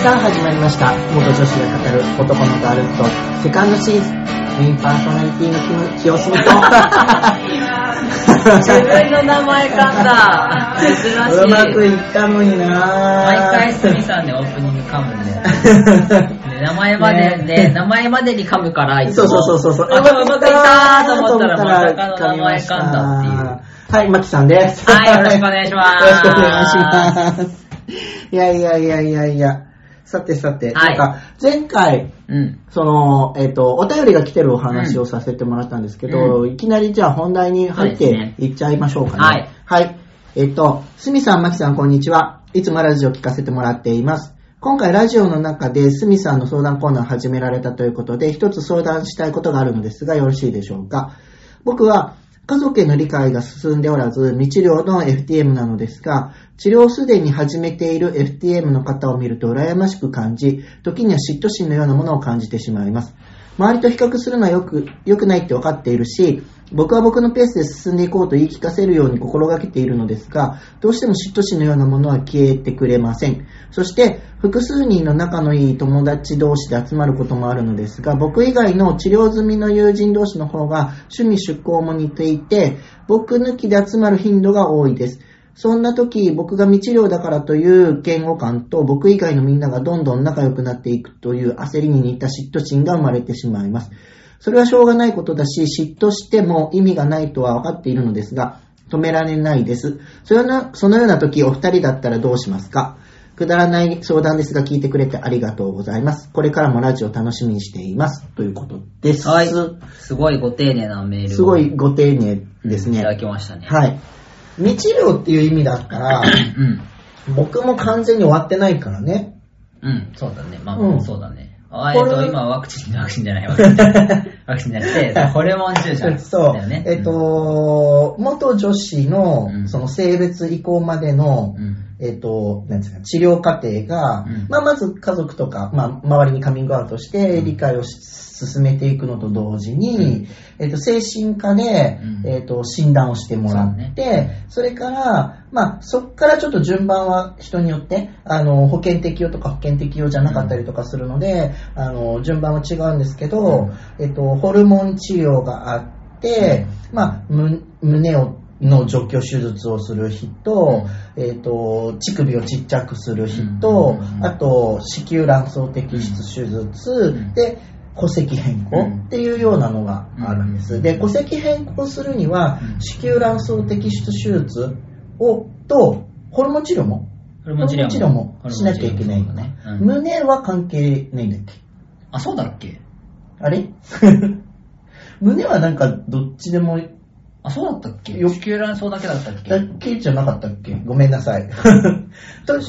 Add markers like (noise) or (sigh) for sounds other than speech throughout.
さあ始まりました元女子が語る男のガールズトークセカンドシーズンメインパーソナリティのキム清澄と自分の名前噛んだ。珍しい。うまくいったのにな毎回すみさんでオープニング噛むんで。で (laughs) 名前まで、ねで、名前までに噛むから、いつもそうそうそうそう。あ、でもうまくいったーと思ったら、まさかの名前噛んだっていう。はい、マキさんです。はいよろしくお願いしますよろしくお願いします。いやいやいやいやいや。さてさて、はいなんか前回、うん。その、えっ、と、お便りが来てるお話をさせてもらったんですけど、いきなりじゃあ本題に入ってそうですねいっちゃいましょうかね。はい。はい。えっ、と、すみさん、まきさん、こんにちは。いつもラジオ聞かせてもらっています。今回ラジオの中で、すみさんの相談コーナーを始められたということで、一つ相談したいことがあるのですが、よろしいでしょうか。僕は、家族への理解が進んでおらず、未治療の FTM なのですが、治療をすでに始めている FTM の方を見ると羨ましく感じ、時には嫉妬心のようなものを感じてしまいます。周りと比較するのはよく、良くないって分かっているし、僕は僕のペースで進んでいこうと言い聞かせるように心がけているのですが、どうしても嫉妬心のようなものは消えてくれません。そして、複数人の仲のいい友達同士で集まることもあるのですが、僕以外の治療済みの友人同士の方が趣味趣向も似ていて、僕抜きで集まる頻度が多いです。そんな時、僕が未治療だからという嫌悪感と、僕以外のみんながどんどん仲良くなっていくという焦りに似た嫉妬心が生まれてしまいます。それはしょうがないことだし、嫉妬しても意味がないとは分かっているのですが、止められないです。そのようなそのような時、お二人だったらどうしますか？くだらない相談ですが、聞いてくれてありがとうございます。これからもラジオ楽しみにしています。ということです。はい。すごいご丁寧なメールをすごいご丁寧ですね。いただきましたね。はい。未治療っていう意味だったら、うん。僕も完全に終わってないからね。うん、そうだね。まあ、うんそうだね。あ、えっ、ことれ今ワクチン、ワクチンじゃない、ワクチン。ワクチンじゃなくて、ホルモン注射そうだよね。。えっと、元女子のうんその性別移行までの、うん、えっと、なんですか、治療過程が、うん。まあ、まず家族とか、まあ、周りにカミングアウトして理解をし進めていくのと同時に、えっと、精神科で、うん。えっと、診断をしてもらって、そ,、れから、まあ、そっからちょっと順番は人によって、あの、保険適用とか保険適用じゃなかったりとかするので、あの、順番は違うんですけど、えっと、ホルモン治療があって、まあ、む胸をの除去手術をする人、えっ、と、乳首をちっちゃくする人、うん。あと、子宮卵巣摘出手術、ん。で、戸籍変更うん。っていうようなのがあるんです。うん。で、戸籍変更するにはう、ん。子宮卵巣摘出手術を、と、ホルモン治療も、ホルモン治療もしなきゃいけないホルモン治療も。ね。うん。胸は関係ないんだっけ？あ、そうだっけ？あれ？(laughs) 胸はなんかどっちでもあ、そうだったっけ？よ子宮卵巣だけだったっけ？だっけじゃなかったっけ？ごめんなさい。(laughs) と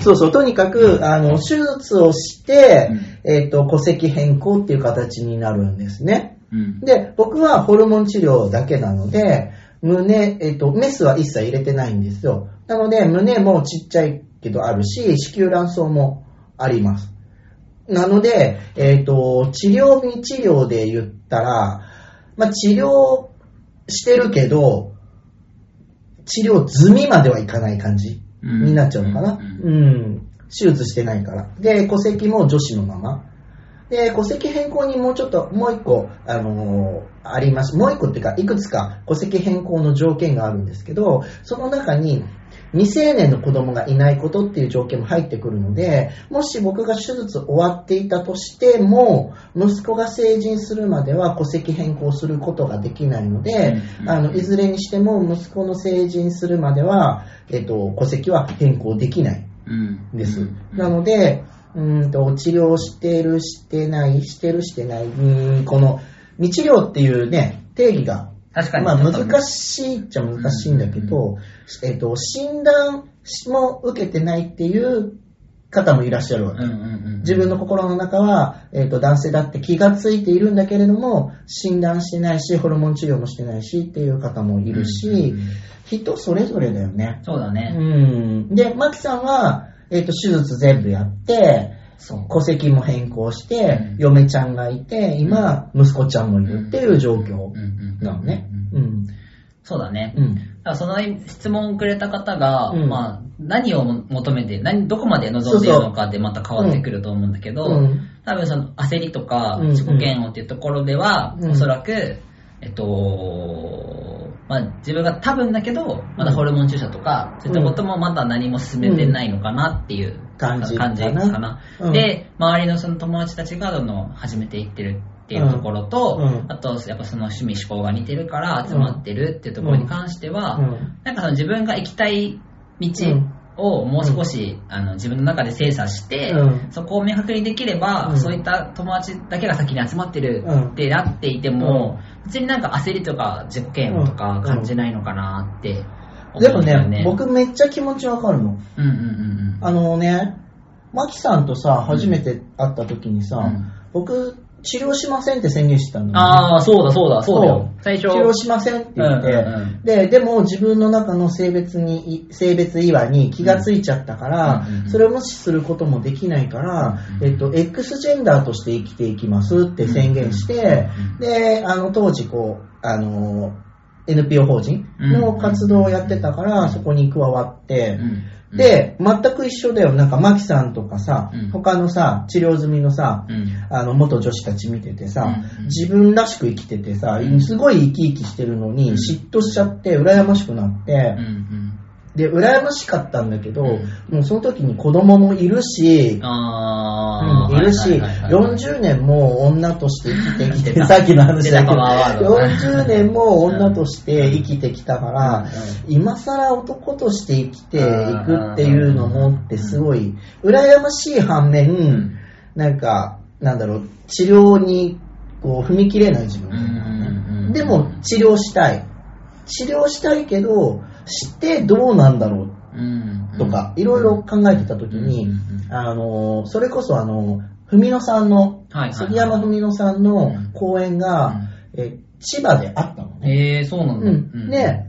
そうそう、とにかく、あの、手術をして、えっ、と、戸籍変更っていう形になるんですね。うん。で、僕はホルモン治療だけなので、胸、えっ、と、メスは一切入れてないんですよ。なので、胸もちっちゃいけどあるし、子宮卵巣もあります。なので、えっ、と、治療未治療で言ったら、まあ、治療してるけど、治療済みまではいかない感じうんになっちゃうのかな。ううん。手術してないから。で、戸籍も女子のまま。で、戸籍変更にもうちょっと、もう一個、あのーあります。もう一個っていうか、いくつか戸籍変更の条件があるんですけど、その中に、未成年の子供がいないことっていう条件も入ってくるので、もし僕が手術終わっていたとしても、息子が成人するまでは戸籍変更することができないので、うんあの、いずれにしても息子の成人するまでは、えっと、戸籍は変更できないうん。です。うんなので、うーんと、治療してる、してない、してる、してない、うーんこの、未治療っていうね、定義が、確かに。まあ難しいっちゃ難しいんだけど、えっと、診断も受けてないっていう方もいらっしゃるわけ。うんうんうん。自分の心の中は、えっと男性だって気がついているんだけれども、診断してないし、ホルモン治療もしてないしっていう方もいるし、うんうんうん人それぞれだよね。うそうだね。ん。で、マキさんは、えっ、と、手術全部やって。戸籍も変更して、うん嫁ちゃんがいて、今、息子ちゃんもいるっていう状況うんうんなのね。ううん。ん。そうだね。うん。からその質問をくれた方が、うん。まあ、何を求めて、何、どこまで望んでいるのかでまた変わってくると思うんだけど、うん。多分その焦りとかうん。自己嫌悪っていうところでは、うん。おそらく、えっと、まあ自分が多分だけど、まだホルモン注射とか、そういったこともまだ何も進めてないのかなっていう感じかな。かな。うんで、周りのその友達たちがどんどん始めていってるっていうところと、うん。うん。あと、やっぱその趣味思考が似てるから集まってるっていうところに関しては、うん。なんかその自分が行きたい道をもう少し、あの自分の中で精査して、うん。そこを明確にできれば、うん。そういった友達だけが先に集まってるうん。ってなっていても、別になんか焦りとか自己嫌悪とか感じないのかなって思でもね、僕めっちゃ気持ちわかるの。うんうんうんあのね、マキさんとさ、初めて会った時にさ、うん。僕、治療しませんって宣言してたんだよねああ、そうだそうだ、そうだよ。最初。治療しませんって言って、うんうんうん。で、でも自分の中の性別に、性別違和に気がついちゃったから、うんうんうんそれを無視することもできないから、うんえっと、X ジェンダーとして生きていきますって宣言して、で、あの、当時こう、あの、NPO 法人の活動をやってたから、そこに加わって、うん、で、全く一緒だよ。なんか、マキさんとかさ、うん。他のさ、治療済みのさ、うん、あの、元女子たち見ててさ、うん。自分らしく生きててさ、すごい生き生きしてるのに、うん。嫉妬しちゃって、羨ましくなって、うん。うんで、羨ましかったんだけど、うん。もうその時に子供もいるし、うんいるし、はいはい。はいはい40年も女として生きてきて、(laughs) さっきの話だけど、ド40年も女として生きてきたから、うん。今更男として生きていくっていうのもってすごい、羨ましい反面、なんか、なんだろう、治療にこう踏み切れない自分。うん。うん。うん。でも治療したい。治療したいけど、してどうなんだろううん。とか、いろいろ考えてた時にあの、それこそあの、文野さんの、杉山文野さんの講演が、え千葉であったのね。へえ、そうなんだ。うん。で、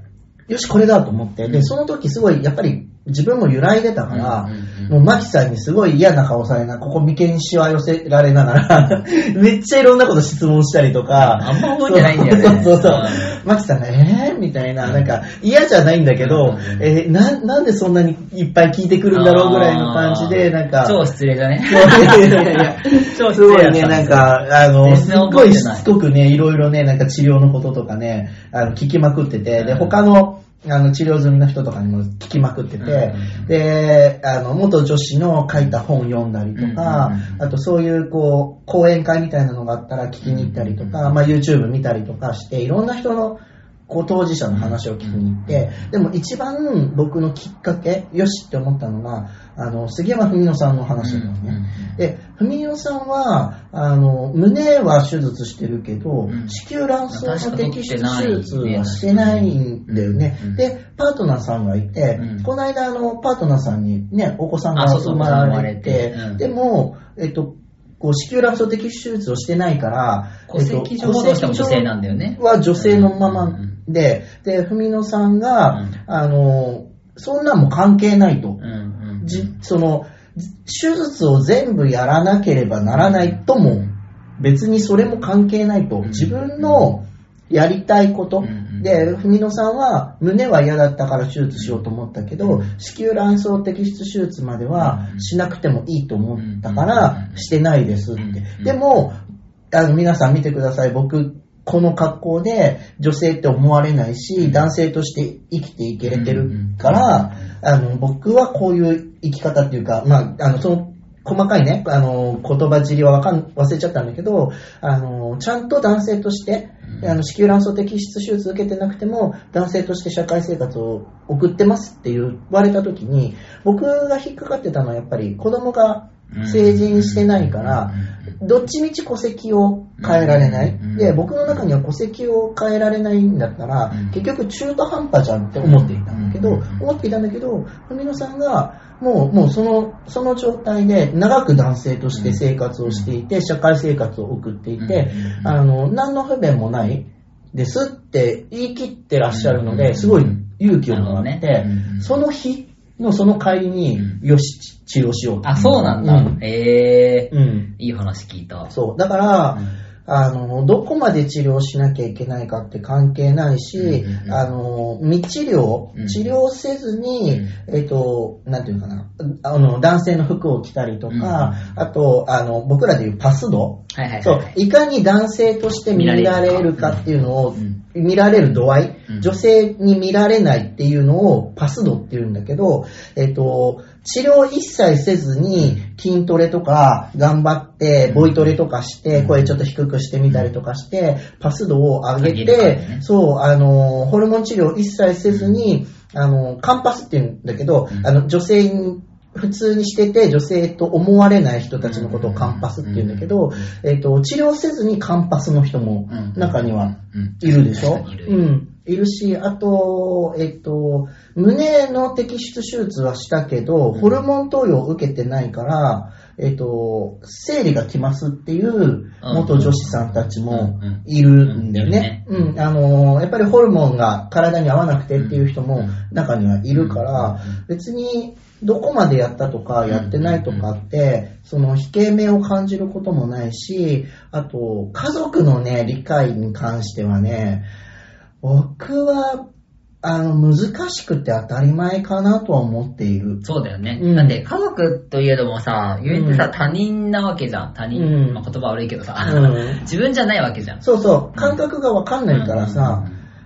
よし、これだと思って、で、うん。その時すごい、やっぱり自分も揺らいでたから、もうマキさんにすごい嫌な顔されな、ここ眉間にしわ寄せられながら、(laughs) めっちゃいろんなこと質問したりとか、あんま覚えてないんだよね。そうそうそう。うん。マキさんが、えーみたいな、なんか嫌じゃないんだけど、うん。えーな、なんでそんなにいっぱい聞いてくるんだろうぐらいの感じで、なんか、超失礼だね。いやいやいや (laughs) 超すごいね、なんか、あの、すっごいしつこくね、いろいろね、なんか治療のこととかね、あの、聞きまくってて、で、うん。他の、あの、治療済みの人とかにも聞きまくってて、うん。で、あの、元女子の書いた本読んだりとか、うん。あとそういう、こう、講演会みたいなのがあったら聞きに行ったりとか、うん。まあ YouTube 見たりとかして、いろんな人の、こう当事者の話を聞きに行って、でも一番僕のきっかけ、よしって思ったのが、あの、杉山文野さんの話だったのね。で、文野さんは、あの、胸は手術してるけど、うん。子宮卵巣の摘出手術はしてないんだよね。うん。で、パートナーさんがいて、うん。この間、あの、パートナーさんにね、お子さんが生まれてでも、えっと、こう子宮卵巣摘出手術をしてないから、戸籍上は女性なんだよね。は女性のままうん。で、で、文野さんが、うん。あの、そんなんも関係ないと。うん。うん。じその手術を全部やらなければならないとも別にそれも関係ないと。うん。自分のやりたいこと。うんで文野さんは胸は嫌だったから手術しようと思ったけどうん。子宮卵巣摘出手術まではうん。しなくてもいいと思ったかうらん。してないですって。うん。でもあの皆さん見てください。僕この格好で女性って思われないし男性として生きていけれてるからあの、僕はこういう生き方っていうか、まあ、あの、その、細かいね、あの、言葉尻はわかん、忘れちゃったんだけど、あの、ちゃんと男性として、うん。あの、子宮卵巣摘出手術受けてなくても、男性として社会生活を送ってますって言われた時に、僕が引っかかってたのはやっぱり子供が成人してないから、どっちみち戸籍を変えられない。うん。で、僕の中には戸籍を変えられないんだったらうん、結局中途半端じゃんって思っていたんだけど、うん。思っていたんだけど、文野さんが、もう、もうその、その状態で長く男性として生活をしていて、社会生活を送っていて、うん。あの、何の不便もないですって言い切ってらっしゃるのうん。で、すごい勇気をもらってその日のその帰りにう、よし、治療しようと。あ、そうなんだ。うんええうん。いい話聞いた。そう。だから、あの、どこまで治療しなきゃいけないかって関係ないし、うんうんうんあの、未治療うん、治療せずに、うんえっ、と、なんていうのかな、あの、男性の服を着たりとか、うんあと、あの、僕らでいうパス度、はいはいはい。そう、いかに男性として見られるかっていうのを、うん見られる度合い、うん。女性に見られないっていうのをパス度っていうんだけど、えっと、治療一切せずに筋トレとか頑張って、ボイトレとかして、うん。声ちょっと低くしてみたりとかして、パス度を上げて、そう、あの、ホルモン治療一切せずに、あの、カンパスっていうんだけど、うん。あの、女性に、普通にしてて女性と思われない人たちのことをカンパスって言うんだけど、えっと、治療せずにカンパスの人もうん中にはうんいるでしょ？うん。いるし、あと、えっと、胸の摘出手術はしたけど、うん。ホルモン投与を受けてないから、えっと、生理が来ますっていう元女子さんたちもいるんだよね。うん。うん。あの、やっぱりホルモンが体に合わなくてっていう人も中にはいるから、別にどこまでやったとかやってないとかって、その引け目を感じることもないし、あと、家族のね、理解に関してはね、僕は、あの、難しくて当たり前かなとは思っている。そうだよね。うん。だって家族といえどもさ、言うてさ、うん。他人なわけじゃん。他人、うん。まあ、言葉悪いけどさ、うん。(laughs) 自分じゃないわけじゃん。そうそう、感覚がわかんないからさ、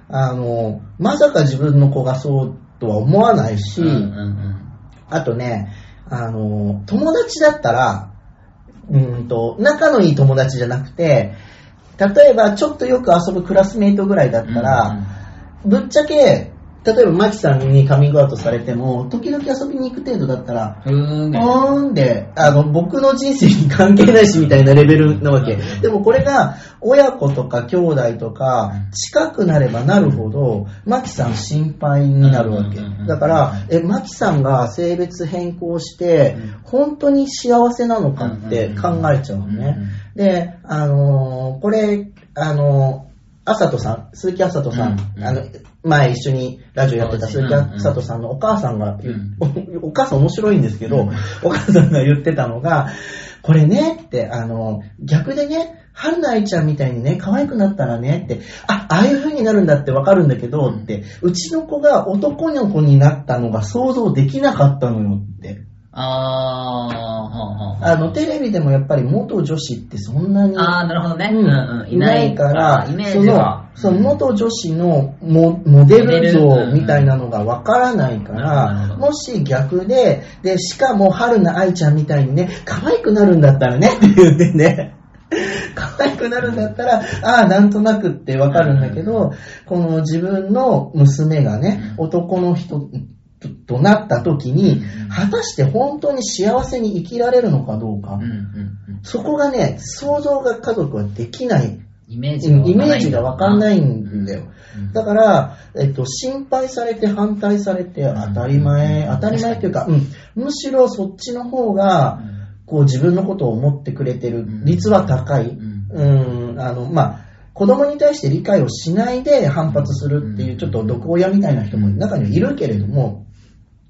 あの、まさか自分の子がそうとは思わないし、うんうんうんあとね、あの、友達だったら、うーんと、仲のいい友達じゃなくて、例えばちょっとよく遊ぶクラスメイトぐらいだったら、ぶっちゃけ、例えばマキさんにカミングアウトされても、時々遊びに行く程度だったら、うーんね。ーんで、あの、僕の人生に関係ないしみたいなレベルなわけ。でもこれが、親子とか兄弟とか、近くなればなるほど、マキさん心配になるわけ。だから、え、マキさんが性別変更してうん、本当に幸せなのかって考えちゃうのね。で、あのーこれ、あのー、あさとさん、鈴木あさとさん、うんうんあの、前一緒にラジオやってた鈴木あさとさんのお母さんがおお母さん面白いんですけど、うん。お母さんが言ってたのが、これねって、あの、逆でね、春菜愛ちゃんみたいにね、可愛くなったらねって、あ、ああいう風になるんだってわかるんだけど、うん。って、うちの子が男の子になったのが想像できなかったのよって。ああはあ。あの、テレビでもやっぱり元女子ってそんなに、あー、なるほどね。ううんんうん。いないから、イメージは。その、その元女子のモモデル像ルみたいなのがわからないから、もし逆で、で、しかも春菜愛ちゃんみたいにね、可愛くなるんだったらね、って言ってね、可愛くなるんだったら、ああ、なんとなくってわかるんだけど、この自分の娘がね、男の人ととなった時にうん、果たして本当に幸せに生きられるのかどうか。うん、うんうん。そこがね、想像が家族はできない。イメージうんイメージがわかんないんだよ。うんだから、えっと、心配されて反対されて当たり前、うん当たり前っていうか、うん、むしろそっちの方が、こう自分のことを思ってくれてる。率は高い。うんうん、あの、まあ、子供に対して理解をしないで反発するっていう、ちょっと毒親みたいな人も中にはいるけれども、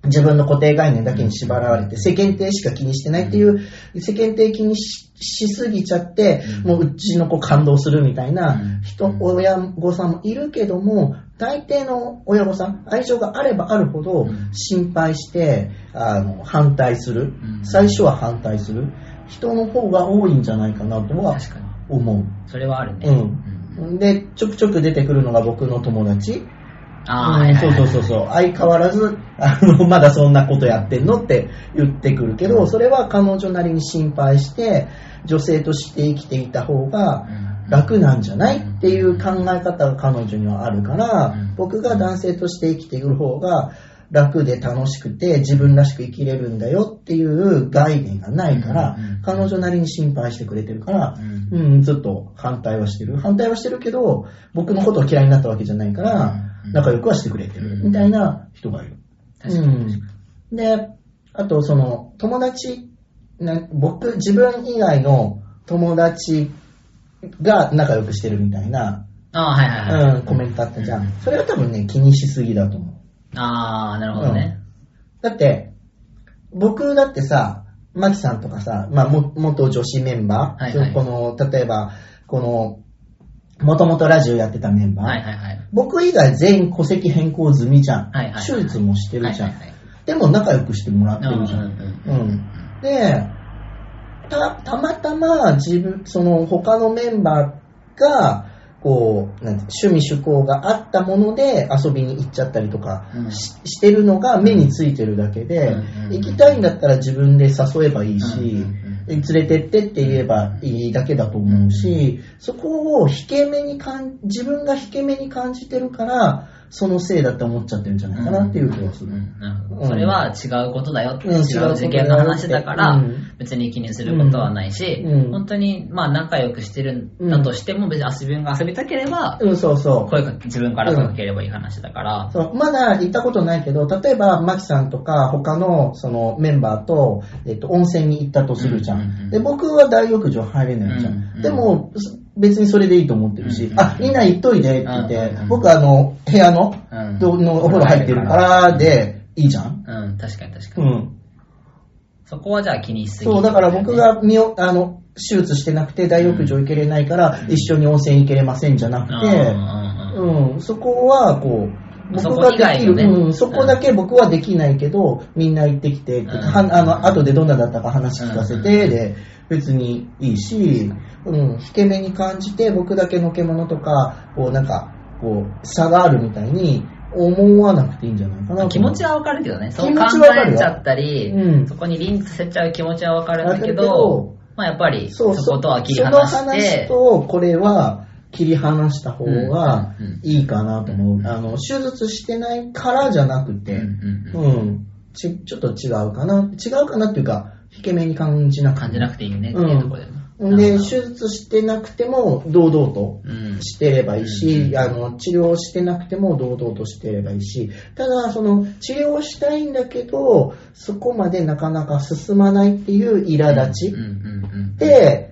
自分の固定概念だけに縛られて、世間体しか気にしてないっていう、世間体気にししすぎちゃって、うんもううちの子感動するみたいな人、うん親御さんもいるけども、大抵の親御さん、愛情があればあるほどうん心配して、あの、反対するう。ん最初は反対する。人の方が多いんじゃないかなとは。思う。それはあるね。うん。で、ちょくちょく出てくるのが僕の友達。ああ、うん。そうそうう。そうそう。相変わらず、あの、(laughs) まだそんなことやってんのって言ってくるけど、それは彼女なりに心配して、女性として生きていた方が楽なんじゃないっていう考え方が彼女にはあるからうん、僕が男性として生きている方が楽で楽しくて自分らしく生きれるんだよっていう概念がないからうん、彼女なりに心配してくれてるからう、ん。うん、ずっと反対はしてる。反対はしてるけど、僕のことを嫌いになったわけじゃないからう、ん仲良くはしてくれてる。うんみたいな人がいる。確かにうん。で、あと、その、友達、な僕、自分以外の友達が仲良くしてるみたいな、ああ、はいはいはい。うん、コメントあったじゃん。それは多分ね、気にしすぎだと思う。ああ、なるほどね。だって、僕だってさ、マキさんとかさ、まあ、も元女子メンバー、はいはいこの、例えば、この、もともとラジオやってたメンバー、はいはいはい。僕以外全員戸籍変更済みじゃん。はいはいはい手術もしてるじゃん。はいはいはいでも仲良くしてもらってるじゃん。うんうんうんで、た、たまたま自分、その他のメンバーが、こう、なんて趣味趣向があったもので遊びに行っちゃったりとかうんし,、してるのが目についてるだけで、うんうんうん行きたいんだったら自分で誘えばいいし、うんうん連れてってって言えばいいだけだと思うし、そこを引け目にかん自分が引け目に感じてるから、そのせいだって思っちゃってるんじゃないかなっていう気がする。うんなるほどうん。それは違うことだよって、うん違う事件の話だから、うん。別に気にすることはないし、うん本当にまあ仲良くしてるんだとしても、別に自分が遊びたければ、うん、そうそう。声か自分から声かければいい話だから、そう。まだ行ったことないけど、例えば、マキさんとか他のそのメンバーと、えっと、温泉に行ったとするじゃん。で、僕は大浴場入れないじゃん。でも、す別にそれでいいと思ってるし、うん。うんあ、みんな行っといでって言って、うん。僕あの、部屋の、うん。どのお風呂入ってるからで、いいじゃん。うん、確かに確かに。うん。そこはじゃあ気にしすぎそう、だから僕が身を、あの、手術してなくて大浴場行けれないから、一緒に温泉行けれませんじゃなくて、うん。うん、そこはこう、僕ができる、ねうん、そこだけ僕はできないけど、みんな行ってきて、ん。はあの、後でどんなだったか話聞かせて、で、別にいいし、うん、引け目に感じて、僕だけのけ者とか、こうなんか、こう、差があるみたいに思わなくていいんじゃないかな気持ちはわかるけどね。そう考気持ちわかるよ。えちゃったり、うん。そこにリンクさせちゃう気持ちはわかるんだけどど、まあやっぱりそことは切り離しその話て、と、これは、切り離した方がいいかなと思う。うんあの、手術してないからじゃなくて、うんうんうんうん。ち、ちょっと違うかな。違うかなっていうか、引け目に感じなくて。感じなくていいよねっていうところで。うん。で、手術してなくても、堂々とうんしてればいいし、うんあの、治療してなくても堂々としてればいいし、ただ、その、治療したいんだけど、そこまでなかなか進まないっていう苛立ち。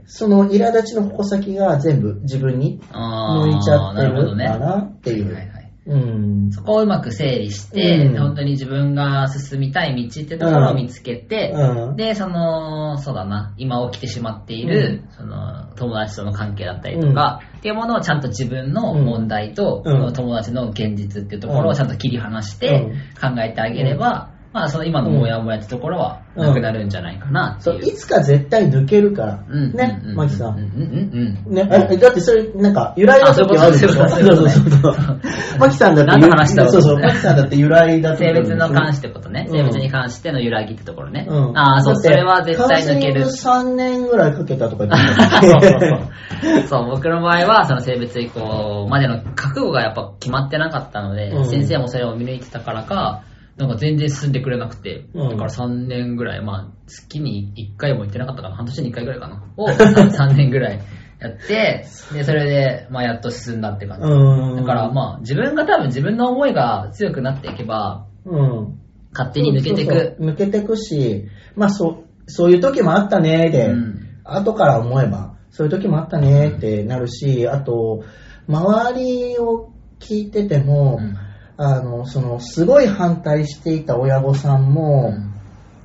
その苛立ちの矛先が全部自分に向いちゃってるなるほどねかなってい。う。うん。そこをうまく整理して、うん。本当に自分が進みたい道ってところを見つけて、うん。で、その、そうだな、今起きてしまっている、その、友達との関係だったりとか、っていうものをちゃんと自分の問題と、友達の現実っていうところをちゃんと切り離してうん。考えてあげれば、まあ、その今のモヤモヤってところはなくなるんじゃないかなってそう、いう。いつか絶対抜けるから。うんねうん、マキさん。うんうんうんね、えだってそれ、なんか、由来の時あるでしょあそうそうそうそうそう。マキさんだって、何の話だろうそうそう、マキさんだって由来だと性別の関してことね。うん性別に関しての揺らぎってところね。うん。ああ、そう、それは絶対抜ける。カウンセリング3年ぐらいかけたとか言ってそうたそうそう。(laughs) そう、僕の場合は、その性別移行までの覚悟がやっぱ決まってなかったので、うん先生もそれを見抜いてたからか、なんか全然進んでくれなくて、うんだから3年ぐらい、まあ、月に1回も行ってなかったかな、半年に1回ぐらいかな、を (laughs) 3, 年ぐらいやって、で、それで、まあ、やっと進んだって感じ。うん。だから、まあ、自分が多分自分の思いが強くなっていけば、うん。勝手に抜けていく。そうそう抜けていくし、まあそう、そういう時もあったねで、うん後から思えば、そういう時もあったねってなるし、あと、周りを聞いてても、うんあの、その、すごい反対していた親御さんも、うん。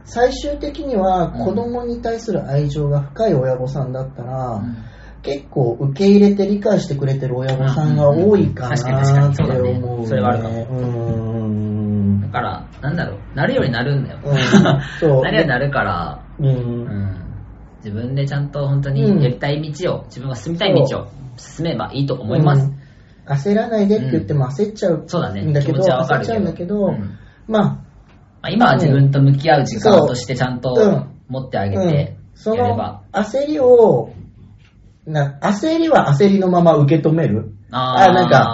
最終的にはうん。子供に対する愛情が深い親御さんだったら、うん。結構受け入れて理解してくれてる親御さんが多いかなって思う、ね。それはあるかもうーん。だから、なんだろう、なるようになるんだよ。うん。そう。(laughs) なるようになるから、うん。うん、自分でちゃんと本当にやりたい道を、自分が進みたい道を進めばいいと思います。うん焦らないでって言っても焦っちゃうそうだね。んだけど、気持ちはわかっちゃうんだけど、うんまあ、まあ、今は自分と向き合う時間としてちゃんとうん。持ってあげうん。てそのやれば。焦りを、な焦りは焦りのまま受け止める？ああなんかか、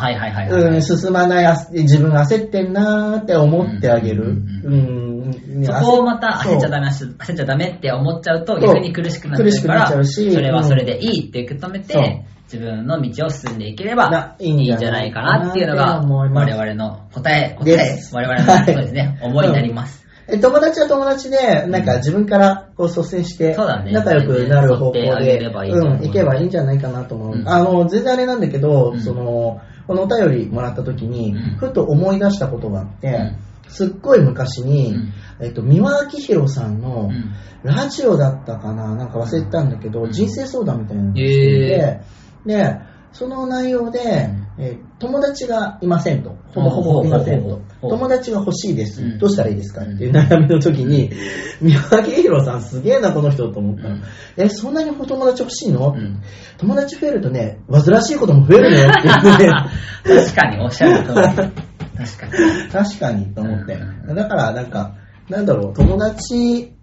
はいはいはいはい。うん、進まない、あ自分が焦ってんなーって思ってあげる。うんうん。そこをまた焦っちゃだダメ焦っちゃダメって思っちゃうと逆に苦しくなっちゃうから、それはそれでいいって受け止めて、自分の道を進んでいければないいいんじゃないかなっていうのが我々の答え、答えです、我々のはい。そうですね、思いになります。え友達は友達で、なんか自分からこう率先して、仲良くなる方向で、ればいいと思う。うん、行けばいいんじゃないかなと思う。うん。あの、全然あれなんだけど、うん。その、このお便りもらった時に、うん。ふと思い出したことがあって、うん。すっごい昔に、うん。えっと、三輪明宏さんうの、ん。ラジオだったかななんか忘れてたんだけど、うん。人生相談みたいなのをしていて、で、その内容で、えー友達がいませんと。ほぼほぼいませんと友達が欲しいです。うんどうしたらいいですかうんっていう悩みの時に、(laughs) 三輪明宏さんすげえな、この人と思ったの。うんえ、そんなにお友達欲しいの、うん友達増えるとね、煩わしいことも増えるねって言ってね (laughs) 確かにおっしゃる通り。確かに。確かにと思ってう。んだから、なんか、なんだろう、友達、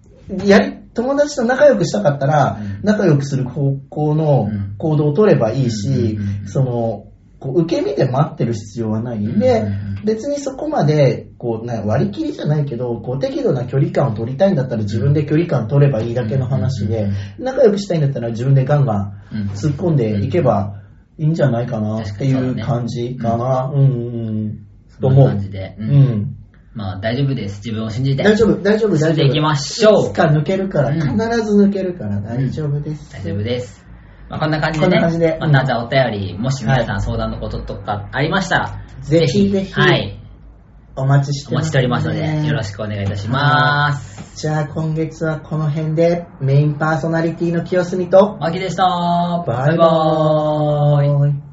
やり、友達と仲良くしたかったら、うん仲良くする方向のうん行動を取ればいいしその、こう受け身で待ってる必要はない。うんで別にそこまで、こう、な割り切りじゃないけど、こう、適度な距離感を取りたいんだったら自分で距離感を取ればいいだけの話で仲良くしたいんだったら自分でガンガンうん突っ込んでいけばいいんじゃないかなっていう感じかな。うんうんうん。と思う。な感じで。ううんん。まあ大丈夫です。自分を信じて。大丈夫、大丈夫、大丈夫。進んでいきましょういつか抜けるから、うん必ず抜けるから大丈夫です。大丈夫です。まあ、こんな感じでね。こんな感じでまたじゃあお便り、もし皆さはん相談のこととかありましたら、ぜひぜひはい。お待ちしてお待ちしておりますので、よろしくお願いいたします。じゃあ今月はこの辺でメインパーソナリティの清澄とマキでした。バイバーイ